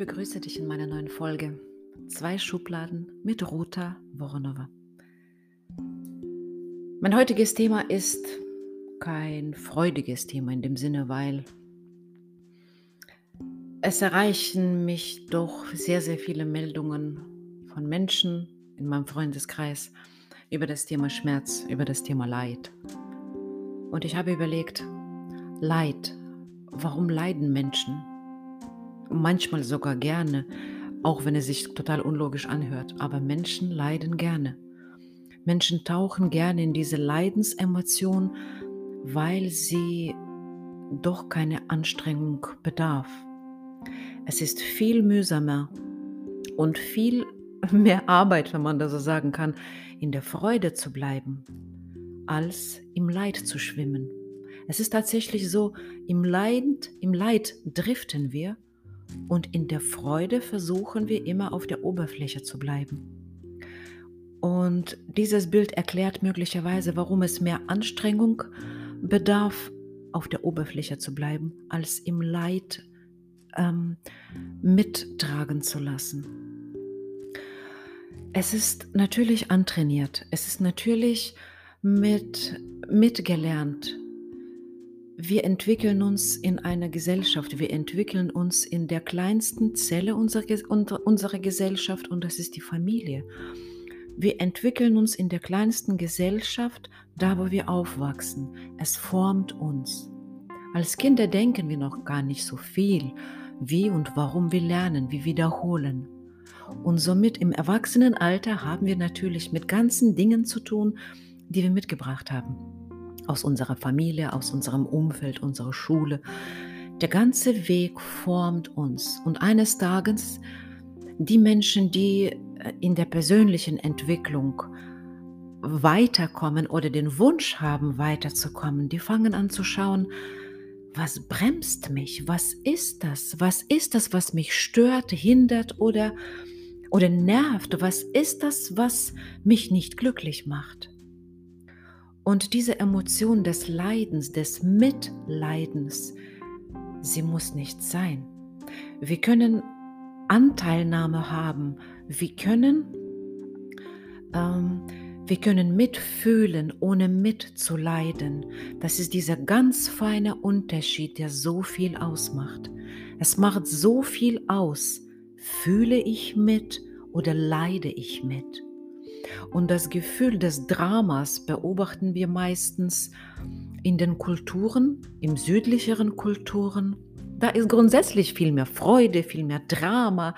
Ich begrüße dich in meiner neuen Folge. Zwei Schubladen mit Ruta Voronova. Mein heutiges Thema ist kein freudiges Thema in dem Sinne, weil es erreichen mich doch sehr, sehr viele Meldungen von Menschen in meinem Freundeskreis über das Thema Schmerz, über das Thema Leid. Und ich habe überlegt, Leid, warum leiden Menschen? Manchmal sogar gerne, auch wenn es sich total unlogisch anhört. Aber Menschen leiden gerne. Menschen tauchen gerne in diese Leidensemotion, weil sie doch keine Anstrengung bedarf. Es ist viel mühsamer und viel mehr Arbeit, wenn man das so sagen kann, in der Freude zu bleiben, als im Leid zu schwimmen. Es ist tatsächlich so, im Leid, im Leid driften wir und in der Freude versuchen wir immer auf der Oberfläche zu bleiben. Und dieses Bild erklärt möglicherweise, warum es mehr Anstrengung bedarf, auf der Oberfläche zu bleiben, als im Leid ähm, mittragen zu lassen. Es ist natürlich antrainiert, es ist natürlich mit, mitgelernt, wir entwickeln uns in einer Gesellschaft, wir entwickeln uns in der kleinsten Zelle unserer, unserer Gesellschaft und das ist die Familie. Wir entwickeln uns in der kleinsten Gesellschaft, da wo wir aufwachsen. Es formt uns. Als Kinder denken wir noch gar nicht so viel, wie und warum wir lernen, wir wiederholen. Und somit im Erwachsenenalter haben wir natürlich mit ganzen Dingen zu tun, die wir mitgebracht haben aus unserer Familie, aus unserem Umfeld, unserer Schule. Der ganze Weg formt uns. Und eines Tages, die Menschen, die äh, in der persönlichen Entwicklung weiterkommen oder den Wunsch haben, weiterzukommen, die fangen an zu schauen, was bremst mich? Was ist das? Was ist das, was mich stört, hindert oder, oder nervt? Was ist das, was mich nicht glücklich macht? Und diese Emotion des Leidens, des Mitleidens, sie muss nicht sein. Wir können Anteilnahme haben. Wir können, ähm, wir können mitfühlen, ohne mitzuleiden. Das ist dieser ganz feine Unterschied, der so viel ausmacht. Es macht so viel aus. Fühle ich mit oder leide ich mit? Und das Gefühl des Dramas beobachten wir meistens in den Kulturen, im südlicheren Kulturen. Da ist grundsätzlich viel mehr Freude, viel mehr Drama.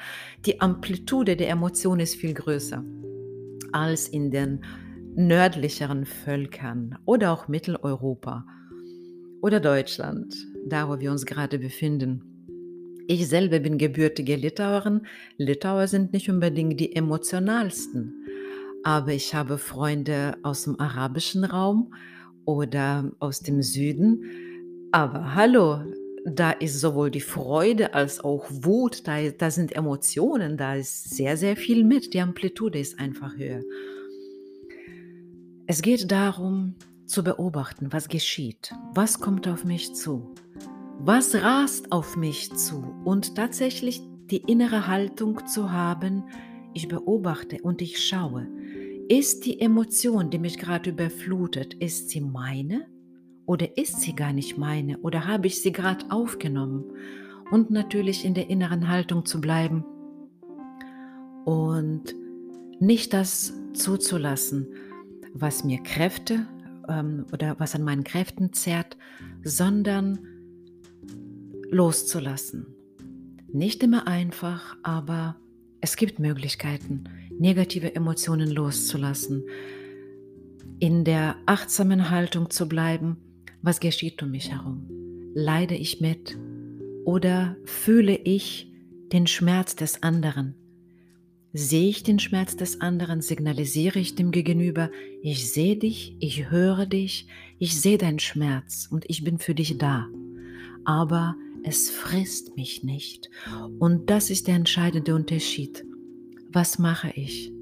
Die Amplitude der Emotionen ist viel größer als in den nördlicheren Völkern oder auch Mitteleuropa oder Deutschland, da wo wir uns gerade befinden. Ich selber bin gebürtige Litauerin. Litauer sind nicht unbedingt die emotionalsten aber ich habe Freunde aus dem arabischen Raum oder aus dem Süden. Aber hallo, da ist sowohl die Freude als auch Wut, da, da sind Emotionen, da ist sehr, sehr viel mit. Die Amplitude ist einfach höher. Es geht darum zu beobachten, was geschieht, was kommt auf mich zu, was rast auf mich zu und tatsächlich die innere Haltung zu haben, ich beobachte und ich schaue, ist die Emotion, die mich gerade überflutet, ist sie meine oder ist sie gar nicht meine oder habe ich sie gerade aufgenommen? Und natürlich in der inneren Haltung zu bleiben und nicht das zuzulassen, was mir Kräfte ähm, oder was an meinen Kräften zerrt, sondern loszulassen. Nicht immer einfach, aber es gibt Möglichkeiten negative Emotionen loszulassen, in der achtsamen Haltung zu bleiben, was geschieht um mich herum? Leide ich mit oder fühle ich den Schmerz des anderen? Sehe ich den Schmerz des anderen, signalisiere ich dem Gegenüber, ich sehe dich, ich höre dich, ich sehe deinen Schmerz und ich bin für dich da. Aber es frisst mich nicht. Und das ist der entscheidende Unterschied was mache ich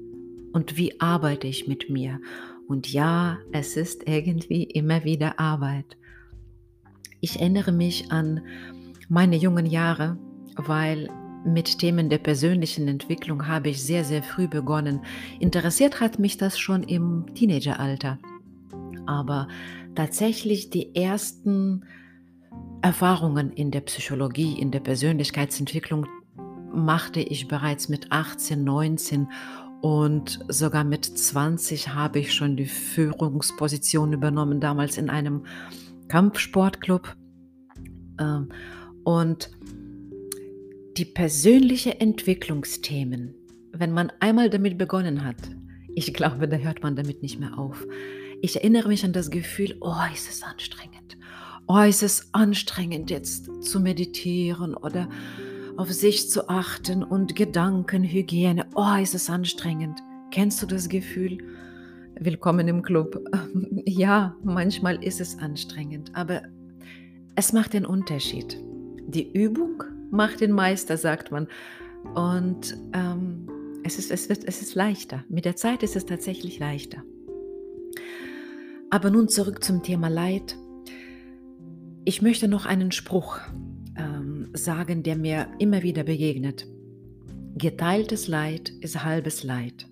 und wie arbeite ich mit mir. Und ja, es ist irgendwie immer wieder Arbeit. Ich erinnere mich an meine jungen Jahre, weil mit Themen der persönlichen Entwicklung habe ich sehr, sehr früh begonnen. Interessiert hat mich das schon im Teenageralter. Aber tatsächlich die ersten Erfahrungen in der Psychologie, in der Persönlichkeitsentwicklung machte ich bereits mit 18, 19 und sogar mit 20 habe ich schon die Führungsposition übernommen, damals in einem Kampfsportclub. Ähm, und die persönliche Entwicklungsthemen, wenn man einmal damit begonnen hat, ich glaube, da hört man damit nicht mehr auf. Ich erinnere mich an das Gefühl, oh, ist es anstrengend. Oh, ist es anstrengend jetzt zu meditieren oder auf sich zu achten und Gedankenhygiene. Oh, ist es anstrengend. Kennst du das Gefühl? Willkommen im Club. Ja, manchmal ist es anstrengend, aber es macht den Unterschied. Die Übung macht den Meister, sagt man. Und ähm, es, ist, es, wird, es ist leichter. Mit der Zeit ist es tatsächlich leichter. Aber nun zurück zum Thema Leid. Ich möchte noch einen Spruch ähm, sagen, der mir immer wieder begegnet. Geteiltes Leid ist halbes Leid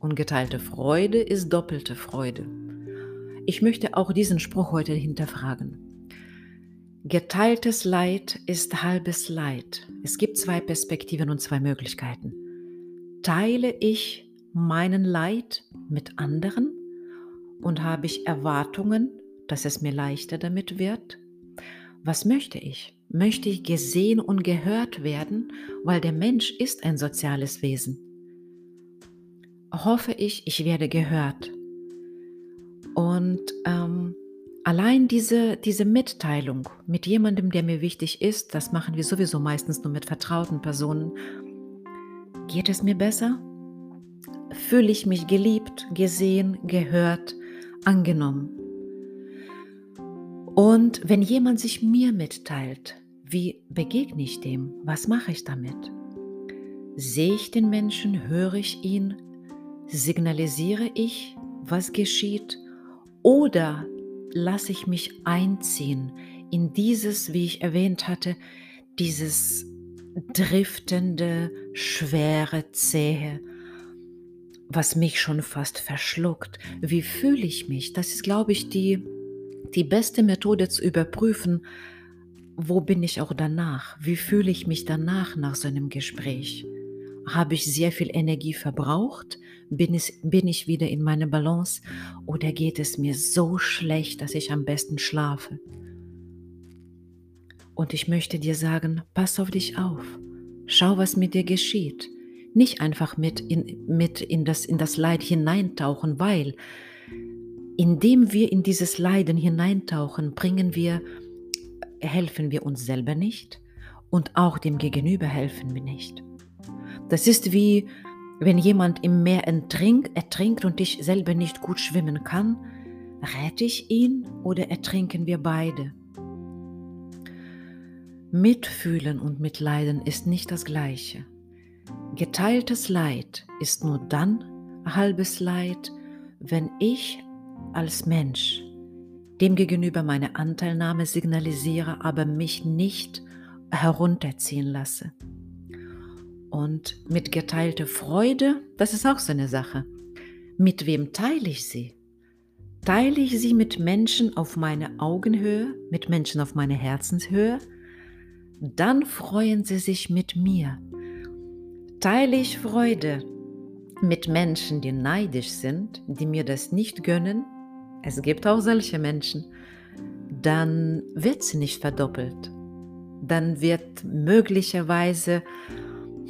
und geteilte Freude ist doppelte Freude. Ich möchte auch diesen Spruch heute hinterfragen. Geteiltes Leid ist halbes Leid. Es gibt zwei Perspektiven und zwei Möglichkeiten. Teile ich meinen Leid mit anderen und habe ich Erwartungen, dass es mir leichter damit wird? Was möchte ich? Möchte ich gesehen und gehört werden, weil der Mensch ist ein soziales Wesen? Hoffe ich, ich werde gehört. Und ähm, Allein diese, diese Mitteilung mit jemandem, der mir wichtig ist, das machen wir sowieso meistens nur mit vertrauten Personen. Geht es mir besser? Fühle ich mich geliebt, gesehen, gehört, angenommen? Und wenn jemand sich mir mitteilt, wie begegne ich dem? Was mache ich damit? Sehe ich den Menschen? Höre ich ihn? Signalisiere ich, was geschieht? Oder lasse ich mich einziehen in dieses, wie ich erwähnt hatte, dieses driftende, schwere, zähe, was mich schon fast verschluckt. Wie fühle ich mich? Das ist, glaube ich, die, die beste Methode zu überprüfen, wo bin ich auch danach? Wie fühle ich mich danach nach so einem Gespräch? Habe ich sehr viel Energie verbraucht? Bin, es, bin ich wieder in meiner Balance? Oder geht es mir so schlecht, dass ich am besten schlafe? Und ich möchte dir sagen, pass auf dich auf. Schau, was mit dir geschieht. Nicht einfach mit in, mit in, das, in das Leid hineintauchen, weil indem wir in dieses Leiden hineintauchen, bringen wir, helfen wir uns selber nicht und auch dem Gegenüber helfen wir nicht. Das ist wie, wenn jemand im Meer ertrinkt, ertrinkt und ich selber nicht gut schwimmen kann, rette ich ihn oder ertrinken wir beide? Mitfühlen und Mitleiden ist nicht das gleiche. Geteiltes Leid ist nur dann halbes Leid, wenn ich als Mensch dem gegenüber meine Anteilnahme signalisiere, aber mich nicht herunterziehen lasse. Und mit geteilter Freude, das ist auch so eine Sache. Mit wem teile ich sie? Teile ich sie mit Menschen auf meine Augenhöhe, mit Menschen auf meine Herzenshöhe? Dann freuen sie sich mit mir. Teile ich Freude mit Menschen, die neidisch sind, die mir das nicht gönnen? Es gibt auch solche Menschen. Dann wird sie nicht verdoppelt. Dann wird möglicherweise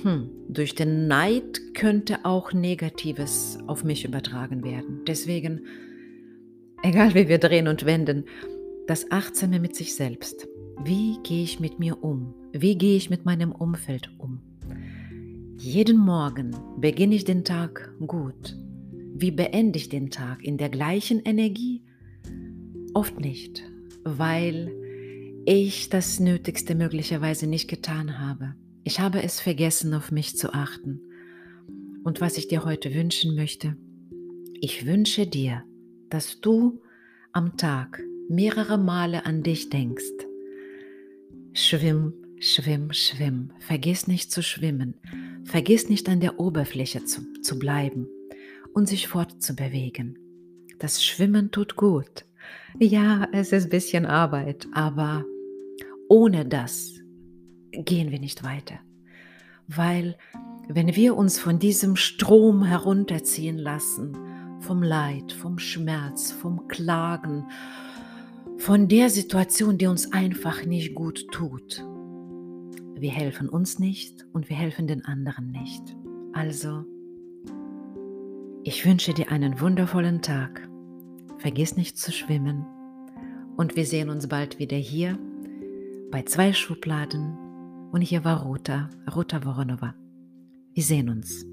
hm, durch den Neid könnte auch Negatives auf mich übertragen werden. Deswegen, egal wie wir drehen und wenden, das Achtsame mit sich selbst. Wie gehe ich mit mir um? Wie gehe ich mit meinem Umfeld um? Jeden Morgen beginne ich den Tag gut. Wie beende ich den Tag? In der gleichen Energie? Oft nicht, weil ich das Nötigste möglicherweise nicht getan habe. Ich habe es vergessen, auf mich zu achten. Und was ich dir heute wünschen möchte, ich wünsche dir, dass du am Tag mehrere Male an dich denkst. Schwimm Schwimm, schwimm. Vergiss nicht zu schwimmen. Vergiss nicht an der Oberfläche zu, zu bleiben und sich fortzubewegen. Das Schwimmen tut gut. Ja, es ist ein bisschen Arbeit, aber ohne das gehen wir nicht weiter. Weil wenn wir uns von diesem Strom herunterziehen lassen, vom Leid, vom Schmerz, vom Klagen, von der Situation, die uns einfach nicht gut tut, wir helfen uns nicht und wir helfen den anderen nicht. Also, ich wünsche dir einen wundervollen Tag. Vergiss nicht zu schwimmen und wir sehen uns bald wieder hier bei zwei Schubladen und hier war Ruta, Ruta Voronova. Wir sehen uns.